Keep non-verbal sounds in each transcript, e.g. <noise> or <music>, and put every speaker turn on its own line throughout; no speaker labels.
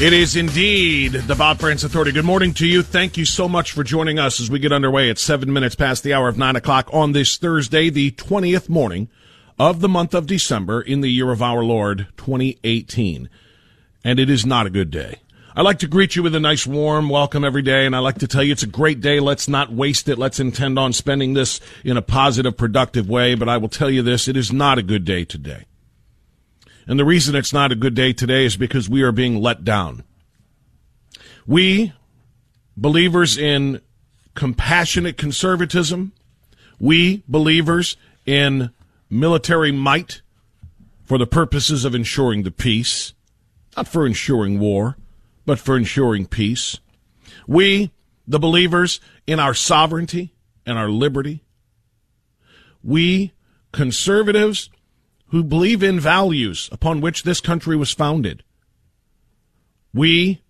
It is indeed the Bob Frantz Authority. Good morning to you. Thank you so much for joining us as we get underway at seven minutes past the hour of nine o'clock on this Thursday, the 20th morning of the month of December in the year of our Lord 2018. And it is not a good day. I like to greet you with a nice warm welcome every day, and I like to tell you it's a great day. Let's not waste it. Let's intend on spending this in a positive, productive way. But I will tell you this, it is not a good day today. And the reason it's not a good day today is because we are being let down. We, believers in compassionate conservatism, we, believers in military might for the purposes of ensuring the peace, not for ensuring war, but for ensuring peace. We, the believers in our sovereignty and our liberty. We, conservatives who believe in values upon which this country was founded. We,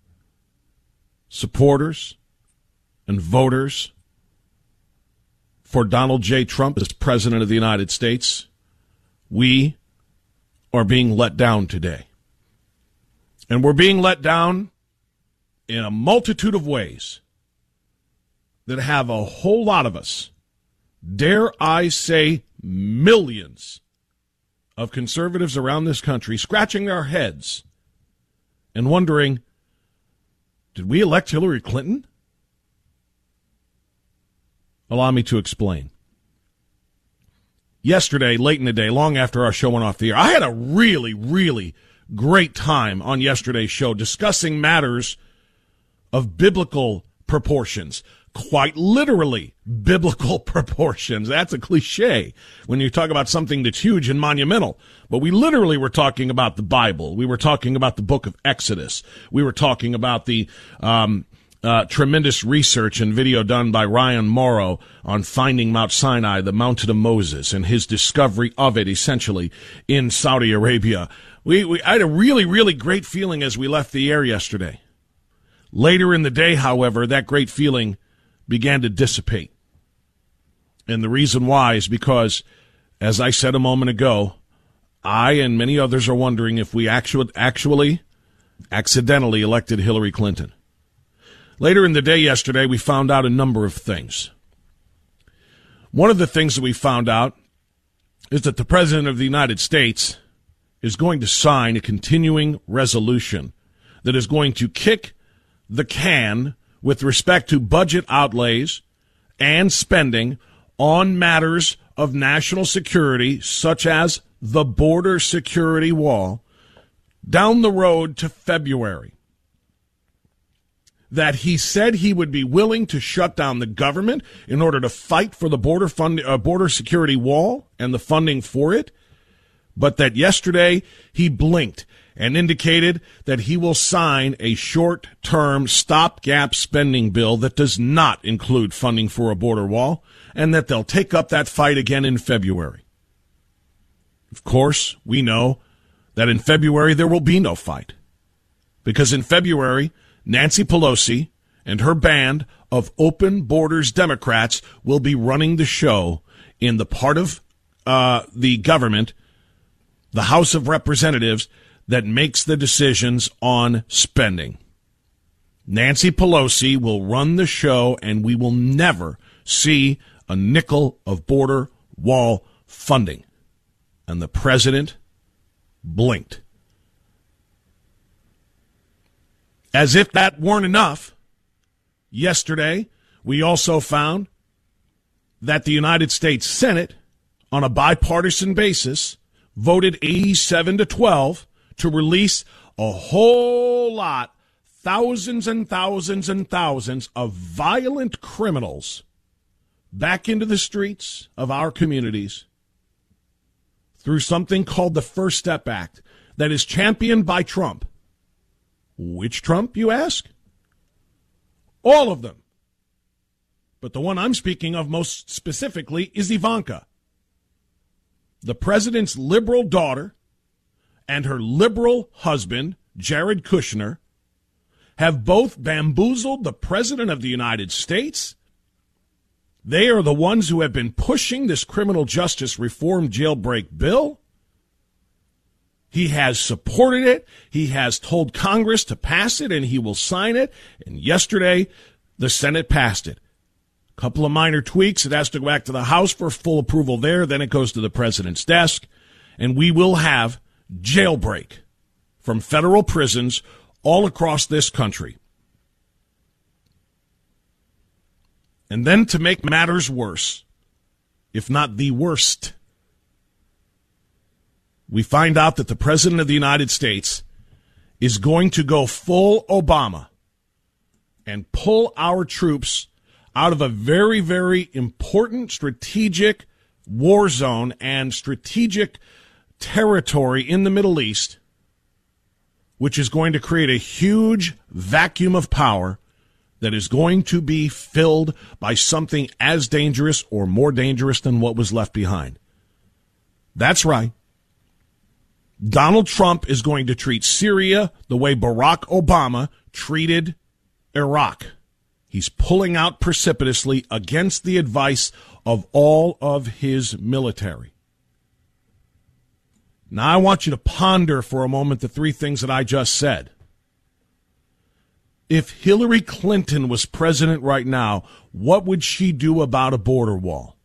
supporters and voters for Donald J. Trump as President of the United States, we are being let down today. And we're being let down in a multitude of ways that have a whole lot of us, dare I say millions, of conservatives around this country scratching their heads and wondering did we elect Hillary Clinton? Allow me to explain. Yesterday, late in the day, long after our show went off the air, I had a really, really great time on yesterday's show discussing matters of biblical proportions quite literally biblical <laughs> proportions. That's a cliche when you talk about something that's huge and monumental. But we literally were talking about the Bible. We were talking about the book of Exodus. We were talking about the, um, uh, tremendous research and video done by Ryan Mauro on finding Mount Sinai, the mountain of Moses, and his discovery of it essentially in Saudi Arabia. We, we I had a really, really great feeling as we left the air yesterday. Later in the day, however, that great feeling began to dissipate. And the reason why is because, as I said a moment ago, I and many others are wondering if we actually, actually accidentally elected Hillary Clinton. Later in the day yesterday, we found out a number of things. One of the things that we found out is that the President of the United States is going to sign a continuing resolution that is going to kick the can with respect to budget outlays and spending on matters of national security, such as the border security wall, down the road to February. that he said he would be willing to shut down the government in order to fight for the border fund, uh, border security wall and the funding for it, but that yesterday he blinked and indicated that he will sign a short-term stopgap spending bill that does not include funding for a border wall and that they'll take up that fight again in February. Of course, we know that in February there will be no fight. Because in February, Nancy Pelosi and her band of open borders Democrats will be running the show in the part of uh, the government, the House of Representatives, that makes the decisions on spending. Nancy Pelosi will run the show, and we will never see a nickel of border wall funding. And the president blinked. As if that weren't enough, yesterday we also found that the United States Senate, on a bipartisan basis, voted 87 to 12 to release a whole lot, thousands and thousands and thousands of violent criminals back into the streets of our communities through something called the First Step Act that is championed by Trump. Which Trump, you ask? All of them. But the one I'm speaking of most specifically is Ivanka, the president's liberal daughter and her liberal husband, Jared Kushner, have both bamboozled the President of the United States. They are the ones who have been pushing this criminal justice reform jailbreak bill. He has supported it. He has told Congress to pass it and he will sign it. And yesterday, the Senate passed it. A couple of minor tweaks. It has to go back to the House for full approval there. Then it goes to the president's desk. And we will have jailbreak from federal prisons all across this country. And then to make matters worse, if not the worst, we find out that the President of the United States is going to go full Obama and pull our troops out of a very, very important strategic war zone and strategic territory in the Middle East, which is going to create a huge vacuum of power that is going to be filled by something as dangerous or more dangerous than what was left behind. That's right. Donald Trump is going to treat Syria the way Barack Obama treated Iraq. He's pulling out precipitously against the advice of all of his military. Now, I want you to ponder for a moment the three things that I just said. If Hillary Clinton was president right now, what would she do about a border wall?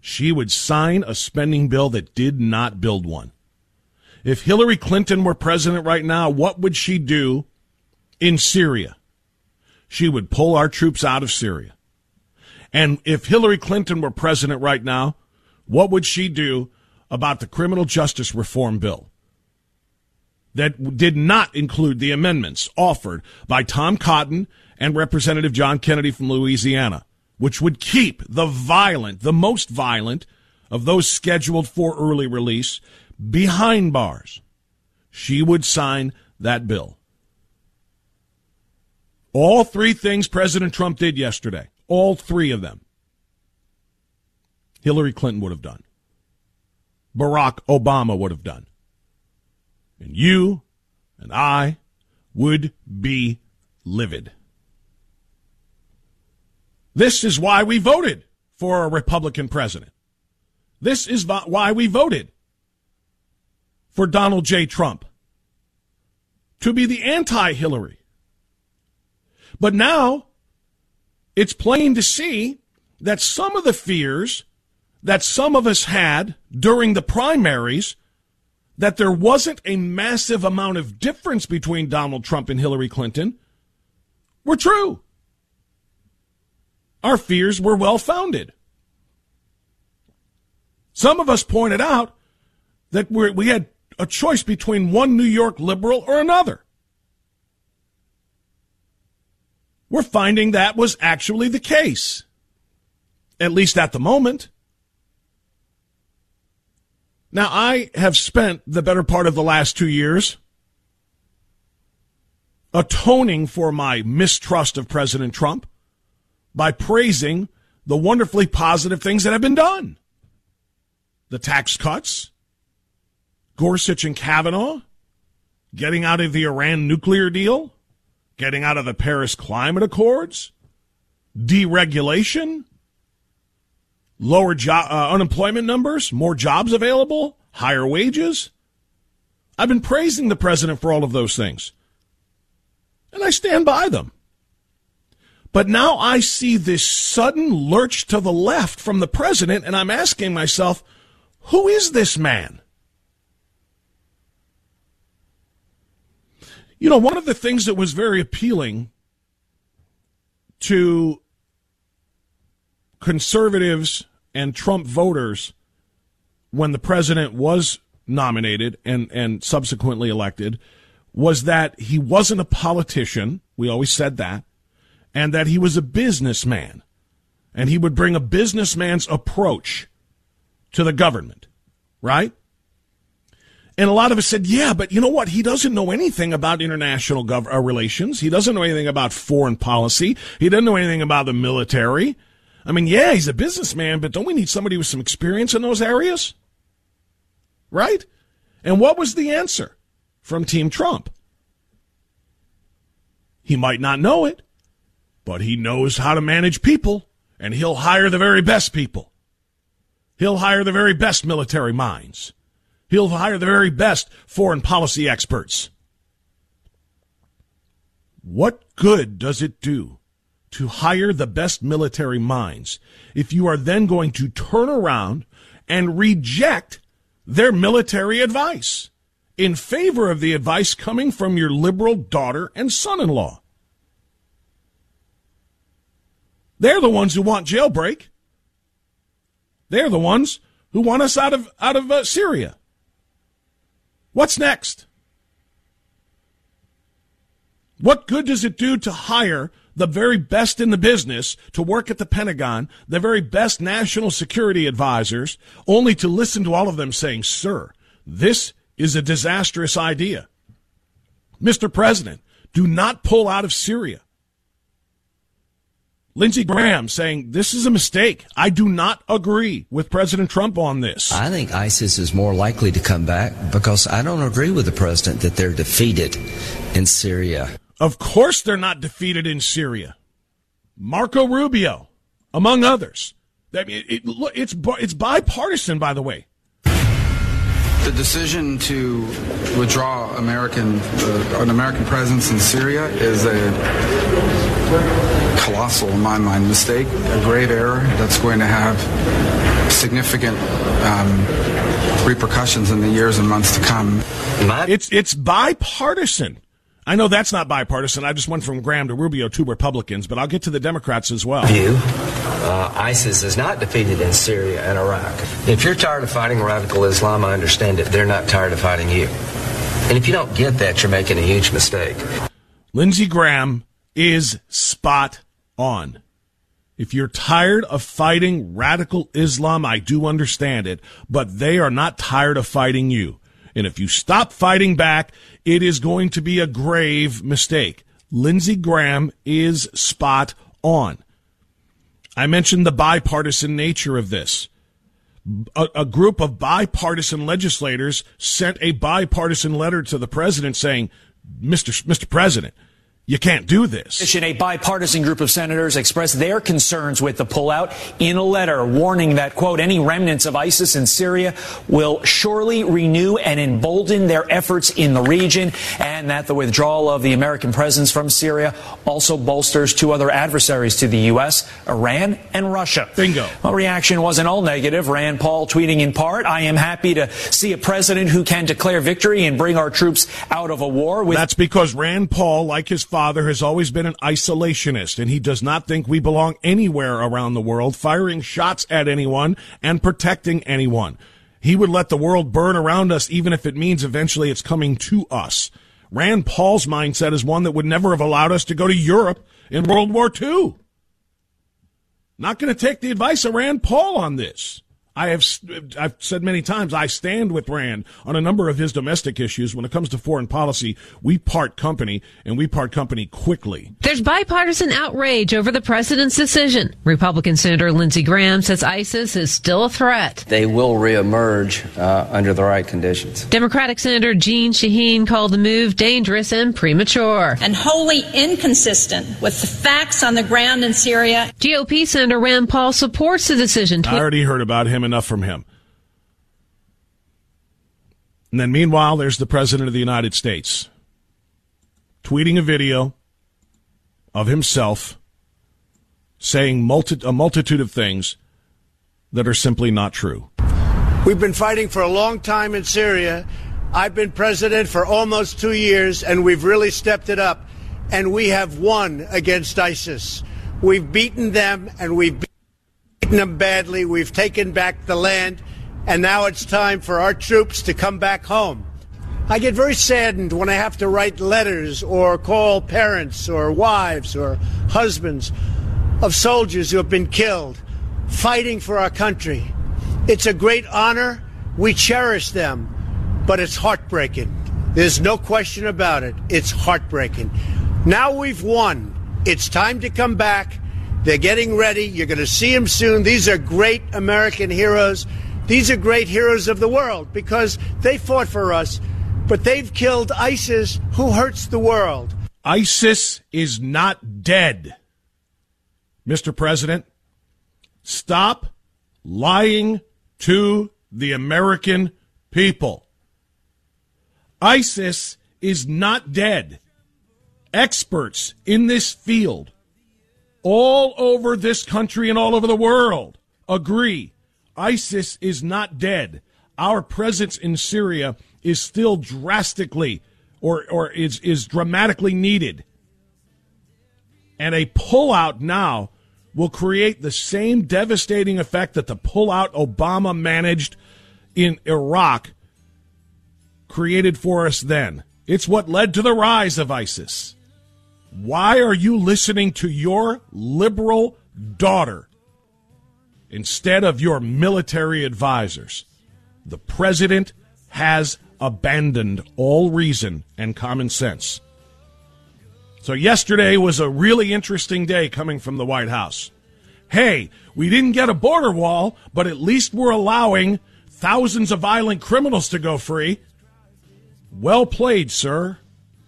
She would sign a spending bill that did not build one. If Hillary Clinton were president right now, what would she do in Syria? She would pull our troops out of Syria. And if Hillary Clinton were president right now, what would she do about the criminal justice reform bill that did not include the amendments offered by Tom Cotton and Representative John Kennedy from Louisiana, which would keep the violent, the most violent of those scheduled for early release behind bars. She would sign that bill. All three things President Trump did yesterday, all three of them, Hillary Clinton would have done. Barack Obama would have done. And you and I would be livid. This is why we voted for a Republican president. This is why we voted for Donald J. Trump to be the anti Hillary. But now it's plain to see that some of the fears that some of us had during the primaries that there wasn't a massive amount of difference between Donald Trump and Hillary Clinton were true. Our fears were well founded. Some of us pointed out that we had a choice between one New York liberal or another. we're finding that was actually the case, at least at the moment. Now, I have spent the better part of the last two years atoning for my mistrust of President Trump by praising the wonderfully positive things that have been done. The tax cuts, Gorsuch and Kavanaugh, getting out of the Iran nuclear deal, getting out of the Paris Climate Accords, deregulation, lower job, uh, unemployment numbers, more jobs available, higher wages. I've been praising the president for all of those things. And I stand by them. But now I see this sudden lurch to the left from the president, and I'm asking myself, who is this man? You know, one of the things that was very appealing to conservatives and Trump voters when the president was nominated and, and subsequently elected was that he wasn't a politician. We always said that. And that he was a businessman. And he would bring a businessman's approach to the government. Right? And a lot of us said, yeah, but you know what? He doesn't know anything about international gov- uh, relations. He doesn't know anything about foreign policy. He doesn't know anything about the military. I mean, yeah, he's a businessman, but don't we need somebody with some experience in those areas? Right? And what was the answer from Team Trump? He might not know it, but he knows how to manage people, and he'll hire the very best people. He'll hire the very best military minds. He'll hire the very best foreign policy experts. What good does it do to hire the best military minds if you are then going to turn around and reject their military advice in favor of the advice coming from your liberal daughter and son in law? They're the ones who want jailbreak. They're the ones who want us out of out of uh, Syria. What's next? What good does it do to hire the very best in the business to work at the Pentagon, the very best national security advisors, only to listen to all of them saying, Sir, this is a disastrous idea. Mr. President, do not pull out of Syria. Lindsey Graham saying this is a mistake. I do not agree with President Trump on this.
I think ISIS is more likely to come back because I don't agree with the president that they're defeated in Syria.
Of course they're not defeated in Syria. Marco Rubio, among others. I mean, it, it, it's it's bipartisan, by the way.
The decision to withdraw American uh, an American presence in Syria is a colossal, in my mind, mistake, a grave error that's going to have significant um, repercussions in the years and months to come.
It's it's bipartisan. I know that's not bipartisan. I just went from Graham to Rubio, two Republicans, but I'll get to the Democrats as well.
View. Uh, ISIS is not defeated in Syria and Iraq. If you're tired of fighting radical Islam, I understand it. They're not tired of fighting you. And if you don't get that, you're making a huge mistake.
Lindsey Graham is spot on. If you're tired of fighting radical Islam, I do understand it, but they are not tired of fighting you. And if you stop fighting back, it is going to be a grave mistake. Lindsey Graham is spot on. I mentioned the bipartisan nature of this. A, a, group of bipartisan legislators sent a bipartisan letter to the president saying, Mr. Mr. President, you can't do this.
A bipartisan group of senators expressed their concerns with the pullout in a letter warning that, quote, any remnants of ISIS in Syria will surely renew and embolden their efforts in the region, and that the withdrawal of the American presence from Syria also bolsters two other adversaries to the U.S., Iran and Russia.
Bingo.
Well, reaction wasn't all negative. Rand Paul tweeting in part, I am happy to see a president who can declare victory and bring our troops out of a war.
With- That's because Rand Paul, like his father has always been an isolationist, and he does not think we belong anywhere around the world, firing shots at anyone and protecting anyone. He would let the world burn around us, even if it means eventually it's coming to us. Rand Paul's mindset is one that would never have allowed us to go to Europe in World War II. Not going to take the advice of Rand Paul on this. I have I've said many times I stand with Rand on a number of his domestic issues. When it comes to foreign policy, we part company and we part company quickly.
There's bipartisan outrage over the president's decision. Republican Senator Lindsey Graham says ISIS is still a threat.
They will reemerge uh, under the right conditions.
Democratic Senator Jeanne Shaheen called the move dangerous and premature.
And wholly inconsistent with the facts on the ground in Syria.
GOP Senator Rand Paul supports the decision.
I already heard about him enough from him. And then meanwhile, there's the President of the United States tweeting a video of himself saying multi- a multitude of things that are simply not true.
We've been fighting for a long time in Syria. I've been president for almost two years, and we've really stepped it up. And we have won against ISIS. We've beaten them, and we've beaten them badly. We've taken back the land, and now it's time for our troops to come back home. I get very saddened when I have to write letters or call parents or wives or husbands of soldiers who have been killed fighting for our country. It's a great honor. We cherish them, but it's heartbreaking. There's no question about it. It's heartbreaking. Now we've won. It's time to come back. They're getting ready. You're going to see them soon. These are great American heroes. These are great heroes of the world because they fought for us, but they've killed ISIS, who hurts the world.
ISIS is not dead. Mr. President, stop lying to the American people. ISIS is not dead. Experts in this field, all over this country and all over the world, agree ISIS is not dead. Our presence in Syria is still drastically or, or is, is dramatically needed. And a pullout now will create the same devastating effect that the pullout Obama managed in Iraq created for us then. It's what led to the rise of ISIS. Why are you listening to your liberal daughter instead of your military advisors? The president has abandoned all reason and common sense. So, yesterday was a really interesting day coming from the White House. Hey, we didn't get a border wall, but at least we're allowing thousands of violent criminals to go free. Well played, sir.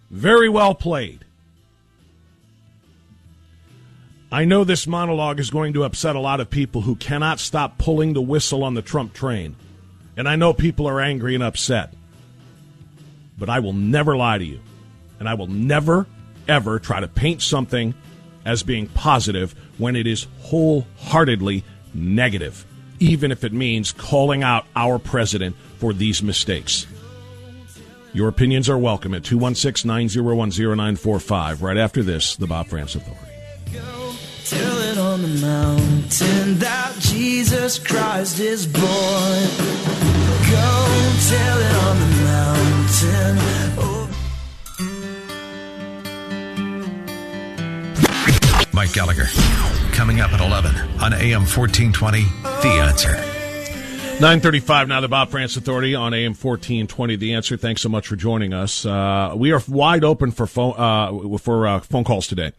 Very well played. I know this monologue is going to upset a lot of people who cannot stop pulling the whistle on the Trump train. And I know people are angry and upset. But I will never lie to you. And I will never, ever try to paint something as being positive when it is wholeheartedly negative, even if it means calling out our president for these mistakes. Your opinions are welcome at 216 901 0945. Right after this, the Bob Frantz Authority.
Tell it on the mountain that Jesus Christ is born. Go tell it on the mountain. Oh.
Mike Gallagher, coming up at 11 on AM 1420, The Answer.
935 now, the Bob Frantz Authority on AM 1420. The answer. Thanks so much for joining us. Uh, we are wide open for phone, uh, for uh, phone calls today.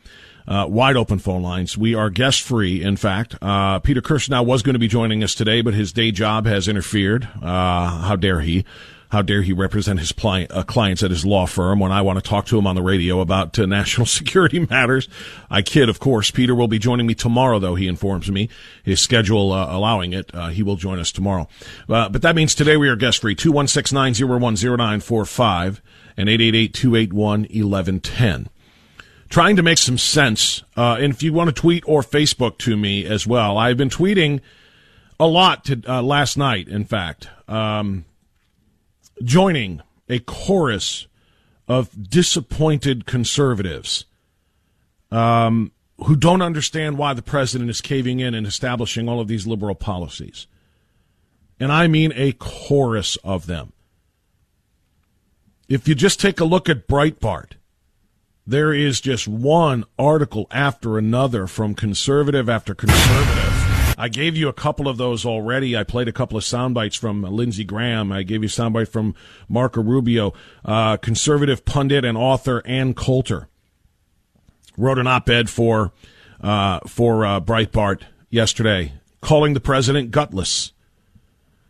Uh, wide open phone lines. We are guest free, in fact. Uh, Peter Kirsanow was going to be joining us today, but his day job has interfered. Uh, how dare he? How dare he represent his uh, clients at his law firm when I want to talk to him on the radio about uh, <laughs> national security matters? I kid, of course. Peter will be joining me tomorrow, though, he informs me. His schedule uh, allowing it, he will join us tomorrow. But that means today we are guest free. 216 901 0945 and 888 281 1110 trying to make some sense. Uh, and if you want to tweet or Facebook to me as well, I've been tweeting a lot to, uh, last night, in fact, um, joining a chorus of disappointed conservatives um, who don't understand why the president is caving in and establishing all of these liberal policies. And I mean a chorus of them. If you just take a look at Breitbart, there is just one article after another from conservative after conservative. I gave you a couple of those already. I played a couple of sound bites from Lindsey Graham. I gave you a soundbite from Marco Rubio, uh, conservative pundit and author Ann Coulter wrote an op-ed for uh, for uh, Breitbart yesterday, calling the president gutless.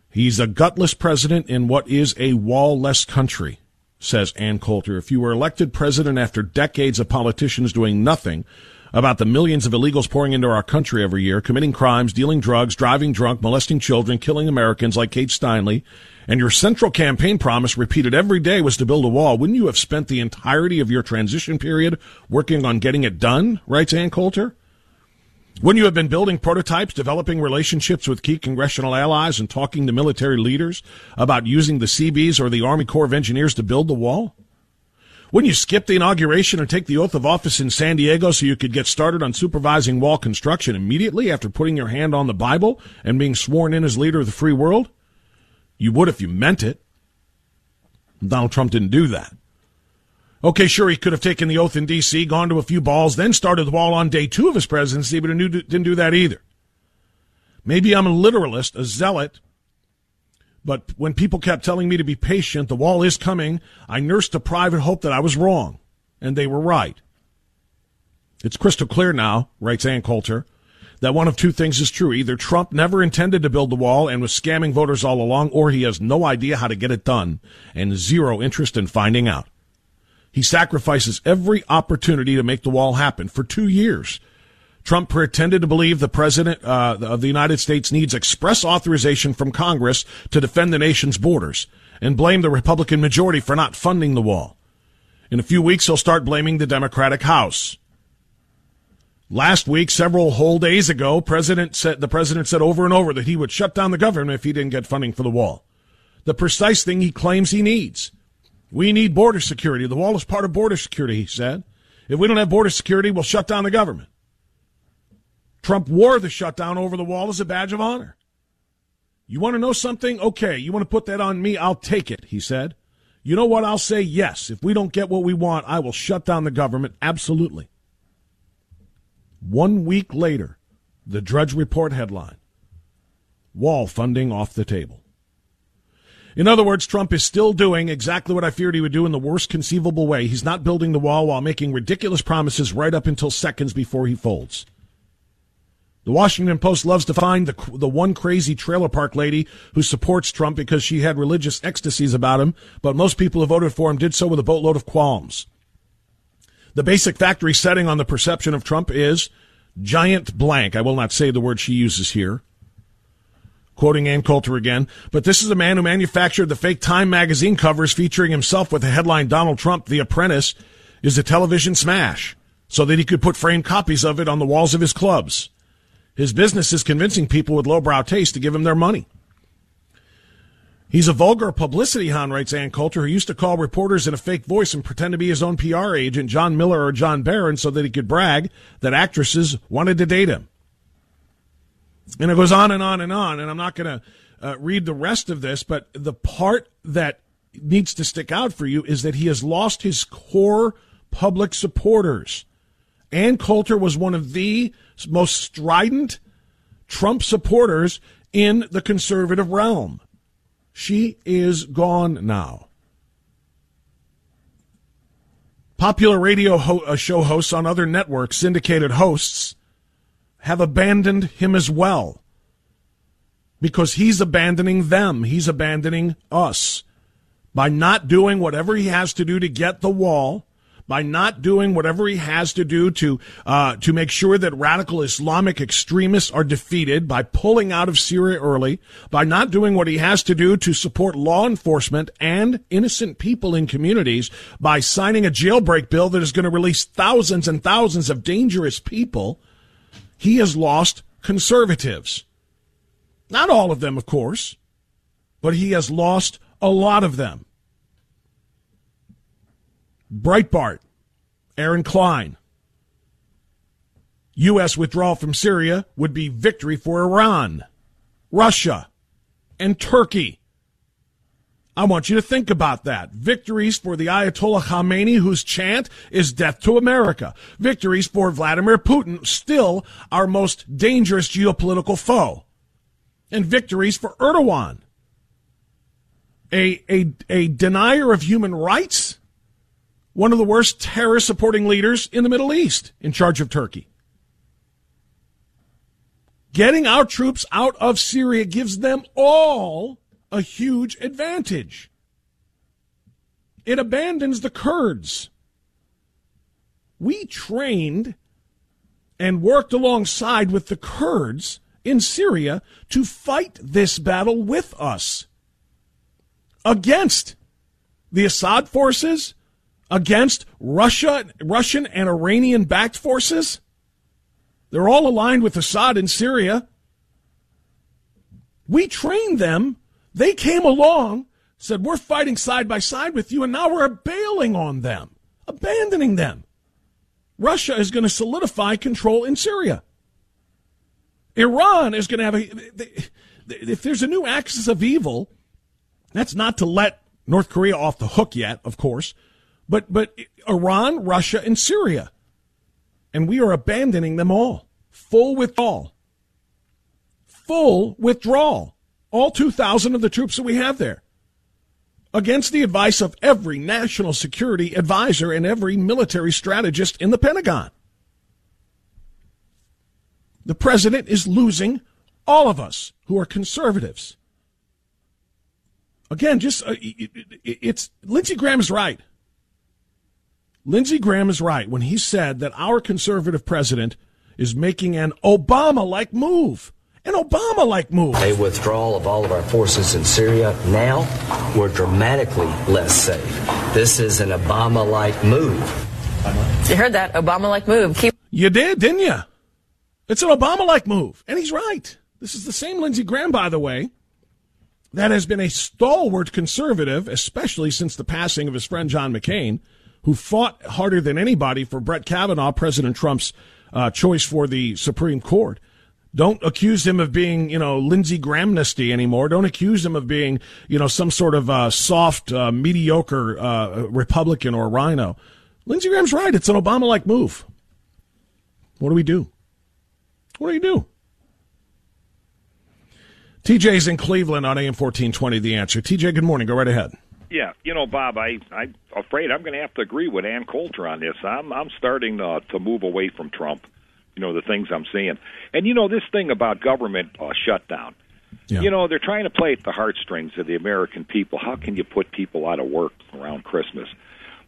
He's a gutless president in what is a wall-less country says Ann Coulter. If you were elected president after decades of politicians doing nothing about the millions of illegals pouring into our country every year, committing crimes, dealing drugs, driving drunk, molesting children, killing Americans like Kate Steinle, and your central campaign promise repeated every day was to build a wall, wouldn't you have spent the entirety of your transition period working on getting it done? Writes Ann Coulter. Wouldn't you have been building prototypes, developing relationships with key congressional allies, and talking to military leaders about using the Seabees or the Army Corps of Engineers to build the wall? Wouldn't you skip the inauguration and take the oath of office in San Diego so you could get started on supervising wall construction immediately after putting your hand on the Bible and being sworn in as leader of the free world? You would if you meant it. Donald Trump didn't do that. Okay, sure, he could have taken the oath in D.C., gone to a few balls, then started the wall on day two of his presidency, but he didn't do that either. Maybe I'm a literalist, a zealot, but when people kept telling me to be patient, the wall is coming, I nursed a private hope that I was wrong, and they were right. It's crystal clear now, writes Ann Coulter, that one of two things is true. Either Trump never intended to build the wall and was scamming voters all along, or he has no idea how to get it done and zero interest in finding out. He sacrifices every opportunity to make the wall happen for two years. Trump pretended to believe the president uh, of the United States needs express authorization from Congress to defend the nation's borders and blamed the Republican majority for not funding the wall. In a few weeks, he'll start blaming the Democratic House. Last week, several whole days ago, president said, the president said over and over that he would shut down the government if he didn't get funding for the wall. The precise thing he claims he needs. We need border security. The wall is part of border security, he said. If we don't have border security, we'll shut down the government. Trump wore the shutdown over the wall as a badge of honor. You want to know something? Okay, you want to put that on me? I'll take it, he said. You know what? I'll say yes. If we don't get what we want, I will shut down the government. Absolutely. One week later, the Drudge Report headline Wall funding off the table. In other words, Trump is still doing exactly what I feared he would do in the worst conceivable way. He's not building the wall while making ridiculous promises right up until seconds before he folds. The Washington Post loves to find the, the one crazy trailer park lady who supports Trump because she had religious ecstasies about him, but most people who voted for him did so with a boatload of qualms. The basic factory setting on the perception of Trump is giant blank. I will not say the word she uses here quoting Ann Coulter again. But this is a man who manufactured the fake Time magazine covers featuring himself with the headline Donald Trump, The Apprentice, is a television smash, so that he could put framed copies of it on the walls of his clubs. His business is convincing people with lowbrow taste to give him their money. He's a vulgar publicity hound, writes Ann Coulter, who used to call reporters in a fake voice and pretend to be his own PR agent, John Miller or John Barron, so that he could brag that actresses wanted to date him. And it goes on and on and on. And I'm not going to uh, read the rest of this, but the part that needs to stick out for you is that he has lost his core public supporters. Ann Coulter was one of the most strident Trump supporters in the conservative realm. She is gone now. Popular radio ho- uh, show hosts on other networks, syndicated hosts, have abandoned him as well. Because he's abandoning them. He's abandoning us. By not doing whatever he has to do to get the wall, by not doing whatever he has to do to uh, to make sure that radical Islamic extremists are defeated, by pulling out of Syria early, by not doing what he has to do to support law enforcement and innocent people in communities, by signing a jailbreak bill that is going to release thousands and thousands of dangerous people he has lost conservatives. Not all of them, of course, but he has lost a lot of them. Breitbart, Aaron Klein. U.S. withdrawal from Syria would be victory for Iran, Russia, and Turkey. I want you to think about that. Victories for the Ayatollah Khamenei, whose chant is death to America. Victories for Vladimir Putin, still our most dangerous geopolitical foe. And victories for Erdogan, a, a, a denier of human rights, one of the worst terror supporting leaders in the Middle East in charge of Turkey. Getting our troops out of Syria gives them all a huge advantage. It abandons the Kurds. We trained and worked alongside with the Kurds in Syria to fight this battle with us against the Assad forces, against Russia, Russian and Iranian backed forces. They're all aligned with Assad in Syria. We trained them. They came along, said, We're fighting side by side with you, and now we're bailing on them, abandoning them. Russia is going to solidify control in Syria. Iran is going to have a. If there's a new axis of evil, that's not to let North Korea off the hook yet, of course, but but Iran, Russia, and Syria, and we are abandoning them all. Full withdrawal. Full withdrawal. All 2,000 of the troops that we have there. Against the advice of every national security advisor and every military strategist in the Pentagon. The president is losing all of us who are conservatives. Again, just uh, it, it, it's Lindsey Graham is right. Lindsey Graham is right when he said that our conservative president is making an Obama like move. An Obama like move.
A withdrawal of all of our forces in Syria. Now we're dramatically less safe. This is an Obama like move.
You heard that? Obama like move. Keep-
you did, didn't you? It's an Obama like move. And he's right. This is the same Lindsey Graham, by the way, that has been a stalwart conservative, especially since the passing of his friend John McCain, who fought harder than anybody for Brett Kavanaugh, President Trump's uh, choice for the Supreme Court. Don't accuse him of being, you know, Lindsey Grahamnesty anymore. Don't accuse him of being, you know, some sort of uh, soft, uh, mediocre uh, Republican or RINO. Lindsey Graham's right. It's an Obama-like move. What do we do? What do you do? TJ's in Cleveland on AM 1420, The Answer. TJ, good morning. Go right ahead.
Yeah, you know, Bob, I I'm afraid I'm going to have to agree with Ann Coulter on this. I'm I'm starting to to move away from Trump. You know the things I'm seeing, and you know this thing about government uh, shutdown. Yeah. You know they're trying to play at the heartstrings of the American people. How can you put people out of work around Christmas?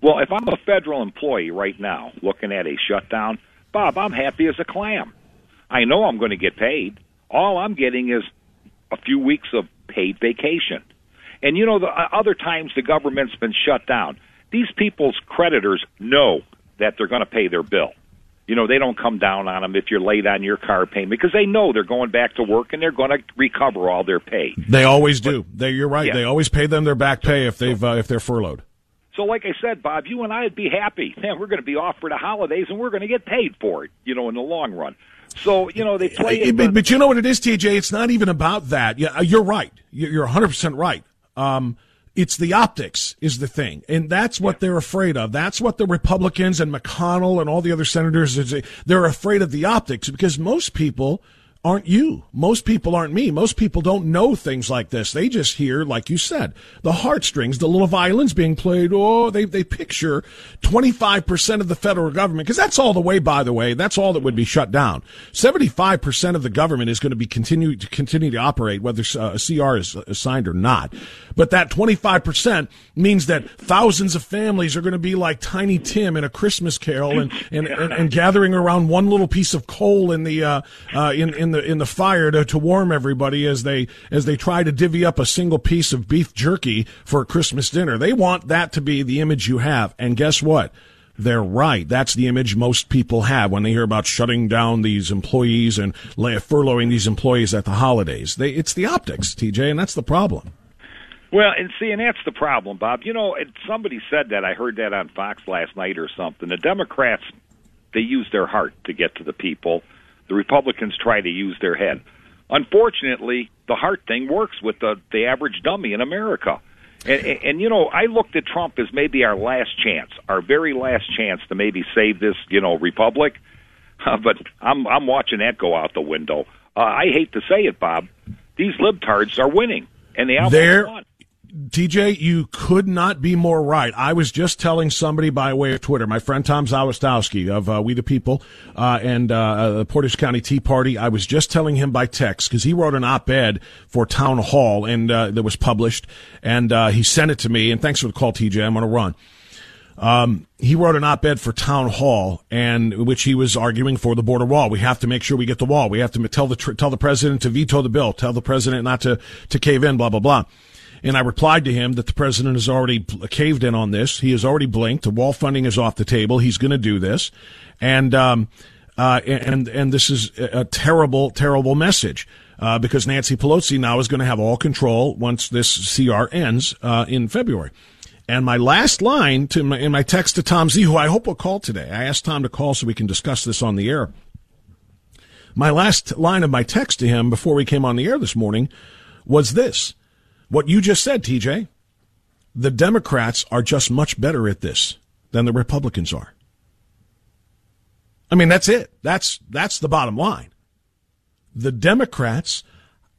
Well, if I'm a federal employee right now looking at a shutdown, Bob, I'm happy as a clam. I know I'm going to get paid. All I'm getting is a few weeks of paid vacation. And you know, the uh, other times the government's been shut down, these people's creditors know that they're going to pay their bill. You know, they don't come down on them if you're late on your car payment because they know they're going back to work and they're going to recover all their pay.
They always do. They, you're right. Yeah. They always pay them their back pay if they've uh, if they're furloughed.
So, like I said, Bob, you and I would be happy. <laughs> Man, we're going to be off for the holidays and we're going to get paid for it. You know, in the long run. So you know they play.
But, but, you know what it is, TJ. It's not even about that. Yeah, you're right. You're 100 percent right. Um, it's the optics is the thing, and that's what they're afraid of. That's what the Republicans and McConnell and all the other senators they're afraid of the optics because most people aren't you. Most people aren't me. Most people don't know things like this. They just hear, like you said, the heartstrings, the little violins being played. Oh, they, they picture 25% of the federal government, because that's all the way, by the way, that's all that would be shut down. 75% of the government is going to be continue to continue to operate, whether uh, a CR is assigned or not. But that 25% means that thousands of families are going to be like Tiny Tim in a Christmas carol and, and, and, and gathering around one little piece of coal in the, uh, uh, in, in the in the fire to, to warm everybody as they as they try to divvy up a single piece of beef jerky for a Christmas dinner. They want that to be the image you have. And guess what? They're right. That's the image most people have when they hear about shutting down these employees and furloughing these employees at the holidays. They, it's the optics, TJ, and that's the problem.
Well, and see, and that's the problem, Bob. You know, somebody said that. I heard that on Fox last night or something. The Democrats, they use their heart to get to the people. The Republicans try to use their head. Unfortunately, the heart thing works with the, the average dummy in America. And, and, and you know, I looked at Trump as maybe our last chance, our very last chance to maybe save this, you know, republic. Uh, <laughs> but I'm I'm watching that go out the window. Uh, I hate to say it, Bob. These libtards are winning, and the Outlaws
There-
won.
TJ, you could not be more right. I was just telling somebody by way of Twitter, my friend Tom Zawistowski of uh, We the People uh, and uh, the Portage County Tea Party. I was just telling him by text because he wrote an op-ed for Town Hall and uh, that was published, and uh, he sent it to me. And thanks for the call, TJ. I'm going to run. Um, he wrote an op-ed for Town Hall, and which he was arguing for the border wall. We have to make sure we get the wall. We have to tell the tell the president to veto the bill. Tell the president not to to cave in. Blah blah blah. And I replied to him that the president has already caved in on this. He has already blinked. The wall funding is off the table. He's going to do this, and um, uh, and and this is a terrible, terrible message. Uh, because Nancy Pelosi now is going to have all control once this CR ends uh, in February. And my last line to my, in my text to Tom Z, who I hope will call today, I asked Tom to call so we can discuss this on the air. My last line of my text to him before we came on the air this morning was this. What you just said, TJ. The Democrats are just much better at this than the Republicans are. I mean, that's it. That's, that's the bottom line. The Democrats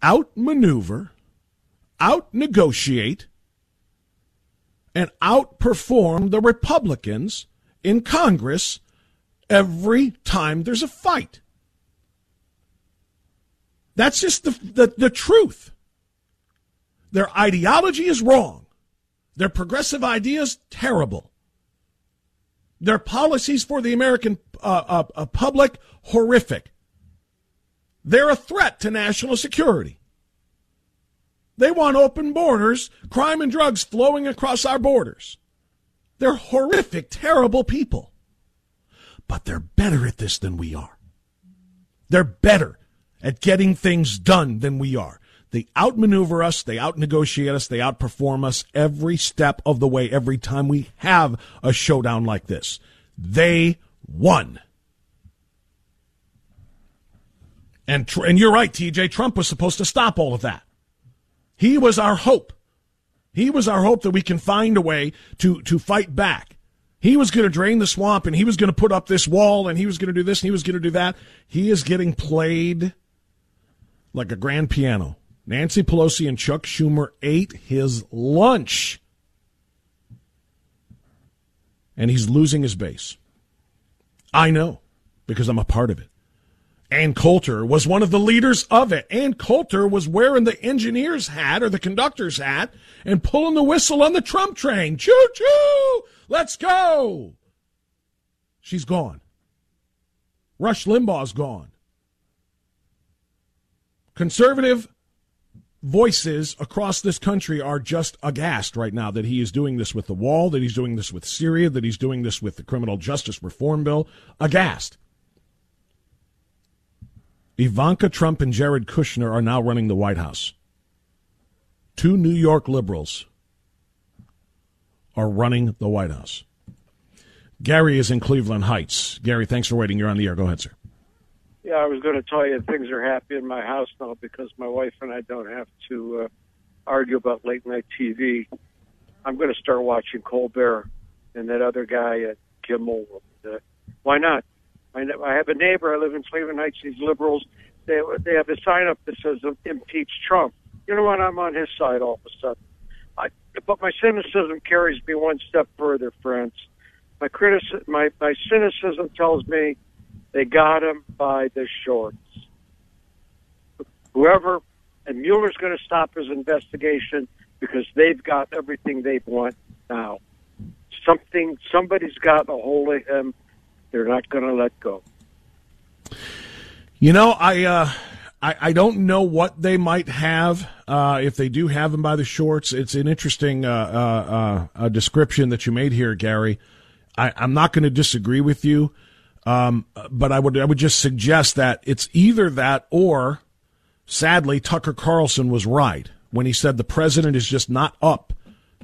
outmaneuver, outnegotiate, and outperform the Republicans in Congress every time there's a fight. That's just the, the, the truth. Their ideology is wrong. Their progressive ideas, terrible. Their policies for the American uh, uh, uh, public, horrific. They're a threat to national security. They want open borders, crime and drugs flowing across our borders. They're horrific, terrible people. But they're better at this than we are. They're better at getting things done than we are. They outmaneuver us, they outnegotiate us, they outperform us every step of the way, every time we have a showdown like this. They won. And, tr- and you're right, TJ. Trump was supposed to stop all of that. He was our hope. He was our hope that we can find a way to, to fight back. He was going to drain the swamp and he was going to put up this wall and he was going to do this and he was going to do that. He is getting played like a grand piano. Nancy Pelosi and Chuck Schumer ate his lunch. And he's losing his base. I know because I'm a part of it. Ann Coulter was one of the leaders of it. Ann Coulter was wearing the engineer's hat or the conductor's hat and pulling the whistle on the Trump train. Choo choo! Let's go! She's gone. Rush Limbaugh's gone. Conservative voices across this country are just aghast right now that he is doing this with the wall, that he's doing this with Syria, that he's doing this with the criminal justice reform bill. Aghast. Ivanka Trump and Jared Kushner are now running the White House. Two New York liberals are running the White House. Gary is in Cleveland Heights. Gary, thanks for waiting. You're on the air. Go ahead, sir.
Yeah, I was going to tell you things are happy in my house now because my wife and I don't have to uh, argue about late night TV. I'm going to start watching Colbert and that other guy at Kimmel. Uh, why not? I, I have a neighbor. I live in Cleveland Heights. These liberals, they they have a sign up that says "Impeach Trump." You know what? I'm on his side all of a sudden. I, but my cynicism carries me one step further, friends. My criticism, my my cynicism tells me they got him by the shorts. Whoever, and Mueller's going to stop his investigation because they've got everything they want now. Something, somebody's got a hold of him. They're not going to let go.
You know, I uh, I, I don't know what they might have uh, if they do have him by the shorts. It's an interesting uh, uh, uh, description that you made here, Gary. I, I'm not going to disagree with you, um, but I would I would just suggest that it's either that or, sadly, Tucker Carlson was right when he said the president is just not up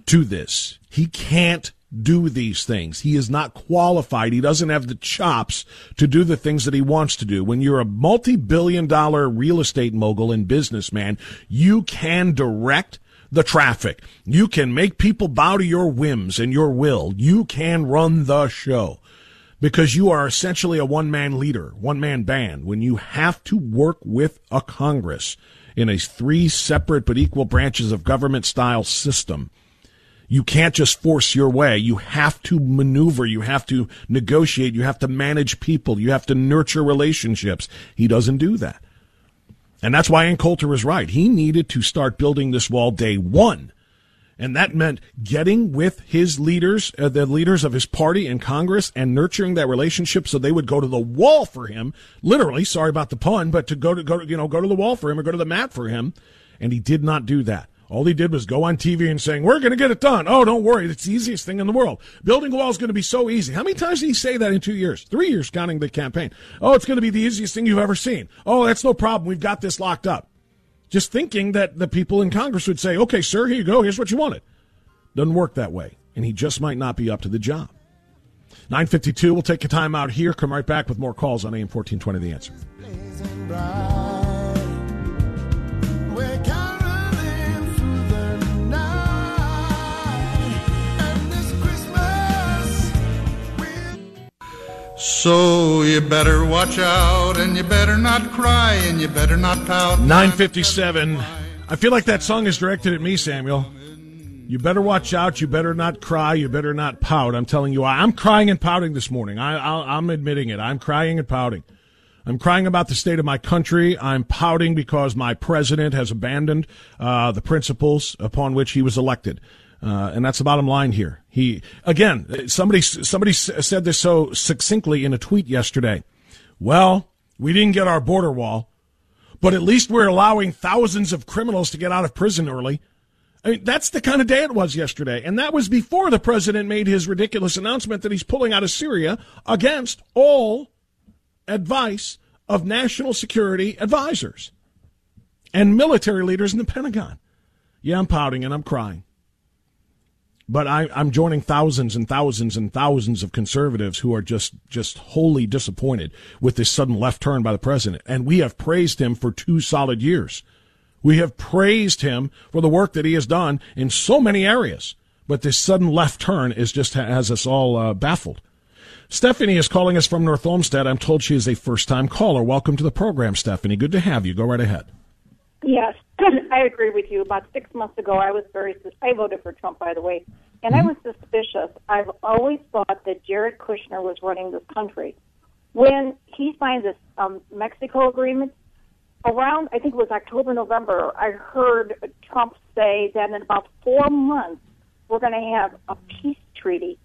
to this. He can't do these things. He is not qualified. He doesn't have the chops to do the things that he wants to do. When you're a multi-billion dollar real estate mogul and businessman, you can direct the traffic. You can make people bow to your whims and your will. You can run the show because you are essentially a one man leader, one man band. When you have to work with a Congress in a three separate but equal branches of government style system, you can't just force your way. You have to maneuver. You have to negotiate. You have to manage people. You have to nurture relationships. He doesn't do that. And that's why Ann Coulter is right. He needed to start building this wall day one. And that meant getting with his leaders, uh, the leaders of his party in Congress and nurturing that relationship so they would go to the wall for him. Literally, sorry about the pun, but to go to, go to, you know, go to the wall for him or go to the mat for him. And he did not do that. All he did was go on TV and saying, we're going to get it done. Oh, don't worry. It's the easiest thing in the world. Building a wall is going to be so easy. How many times did he say that in two years? Three years counting the campaign. Oh, it's going to be the easiest thing you've ever seen. Oh, that's no problem. We've got this locked up. Just thinking that the people in Congress would say, okay, sir, here you go. Here's what you wanted. Doesn't work that way. And he just might not be up to the job. 952, we'll take a time out here. Come right back with more calls on AM 1420 The Answer.
So you better watch out and you better not cry and you better not pout.
957. I feel like that song is directed at me, Samuel. You better watch out. You better not cry. You better not pout. I'm telling you, I'm crying and pouting this morning. I, am admitting it. I'm crying and pouting. I'm crying about the state of my country. I'm pouting because my president has abandoned uh, the principles upon which he was elected. Uh, and that's the bottom line here. He again, somebody somebody said this so succinctly in a tweet yesterday. Well, we didn't get our border wall, but at least we're allowing thousands of criminals to get out of prison early. I mean, that's the kind of day it was yesterday, and that was before the president made his ridiculous announcement that he's pulling out of Syria against all advice of national security advisors and military leaders in the Pentagon. Yeah, I'm pouting and I'm crying. But I, am joining thousands and thousands and thousands of conservatives who are just, just wholly disappointed with this sudden left turn by the president. And we have praised him for two solid years. We have praised him for the work that he has done in so many areas. But this sudden left turn is just has us all uh, baffled. Stephanie is calling us from North Olmsted. I'm told she is a first time caller. Welcome to the program, Stephanie. Good to have you. Go right ahead.
Yes, <clears throat> I agree with you. About six months ago, I was very. I voted for Trump, by the way, and mm-hmm. I was suspicious. I've always thought that Jared Kushner was running this country. When he signed this um, Mexico agreement, around I think it was October, November, I heard Trump say that in about four months we're going to have a peace treaty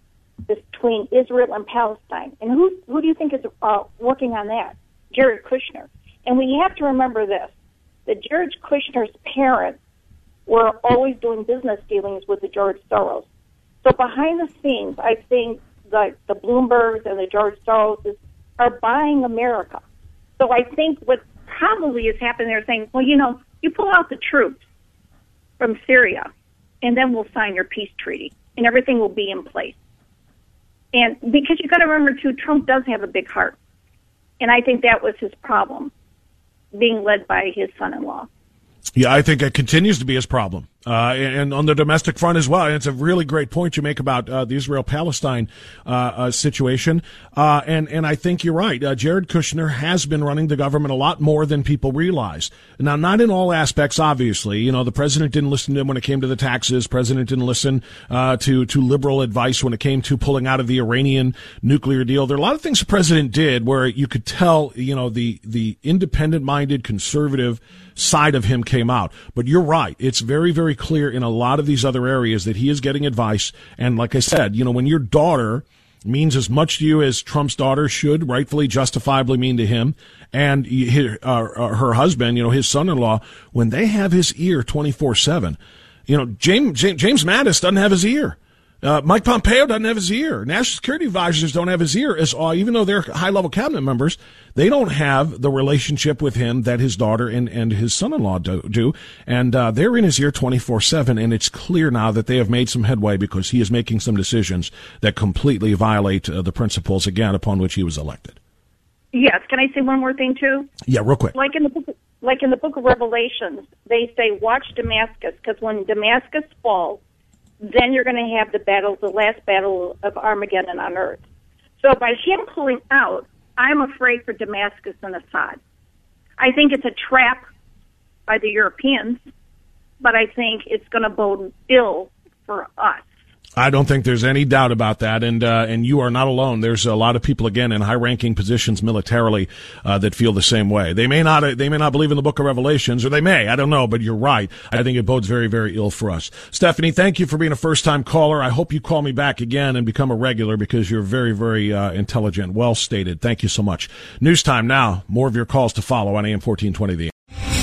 between Israel and Palestine. And who who do you think is uh, working on that? Jared Kushner. And we have to remember this that George Kushner's parents were always doing business dealings with the George Soros. So behind the scenes, I think the the Bloombergs and the George Soroses are buying America. So I think what probably is happening, they're saying, well, you know, you pull out the troops from Syria, and then we'll sign your peace treaty, and everything will be in place. And because you got to remember too, Trump does have a big heart, and I think that was his problem being led by his son-in-law.
Yeah, I think it continues to be his problem. Uh, and on the domestic front as well. And it's a really great point you make about uh, the Israel-Palestine uh, uh situation. Uh, and and I think you're right. Uh, Jared Kushner has been running the government a lot more than people realize. Now, not in all aspects, obviously. You know, the president didn't listen to him when it came to the taxes. President didn't listen to to liberal advice when it came to pulling out of the Iranian nuclear deal. There are a lot of things the president did where you could tell, you know, the the independent-minded conservative side of him came out. But you're right. It's very, very clear in a lot of these other areas that he is getting advice. And like I said, you know, when your daughter means as much to you as Trump's daughter should rightfully, justifiably mean to him, and his, uh, uh, her husband, you know, his son-in-law, when they have his ear 24-7, you know, James, James Mattis doesn't have his ear. Uh, Mike Pompeo doesn't have his ear. National security advisors don't have his ear. As uh, even though they're high level cabinet members, they don't have the relationship with him that his daughter and, and his son in law do, do. And uh, they're in his ear twenty four seven. And it's clear now that they have made some headway because he is making some decisions that completely violate uh, the principles again upon which he was elected.
Yes. Can I say one more thing too?
Yeah, real quick.
Like in the book, like in the book of Revelations, they say, watch Damascus, because when Damascus falls, then you're going to have the battle, the last battle of Armageddon on earth. So by him pulling out, I'm afraid for Damascus and Assad. I think it's a trap by the Europeans, but I think it's going to bode ill for us.
I don't think there's any doubt about that, and uh, and you are not alone. There's a lot of people again in high-ranking positions militarily uh, that feel the same way. They may not they may not believe in the Book of Revelations, or they may. I don't know, but you're right. I think it bodes very very ill for us. Stephanie, thank you for being a first-time caller. I hope you call me back again and become a regular because you're very very uh, intelligent, well stated. Thank you so much. News time now. More of your calls to follow on AM 1420. The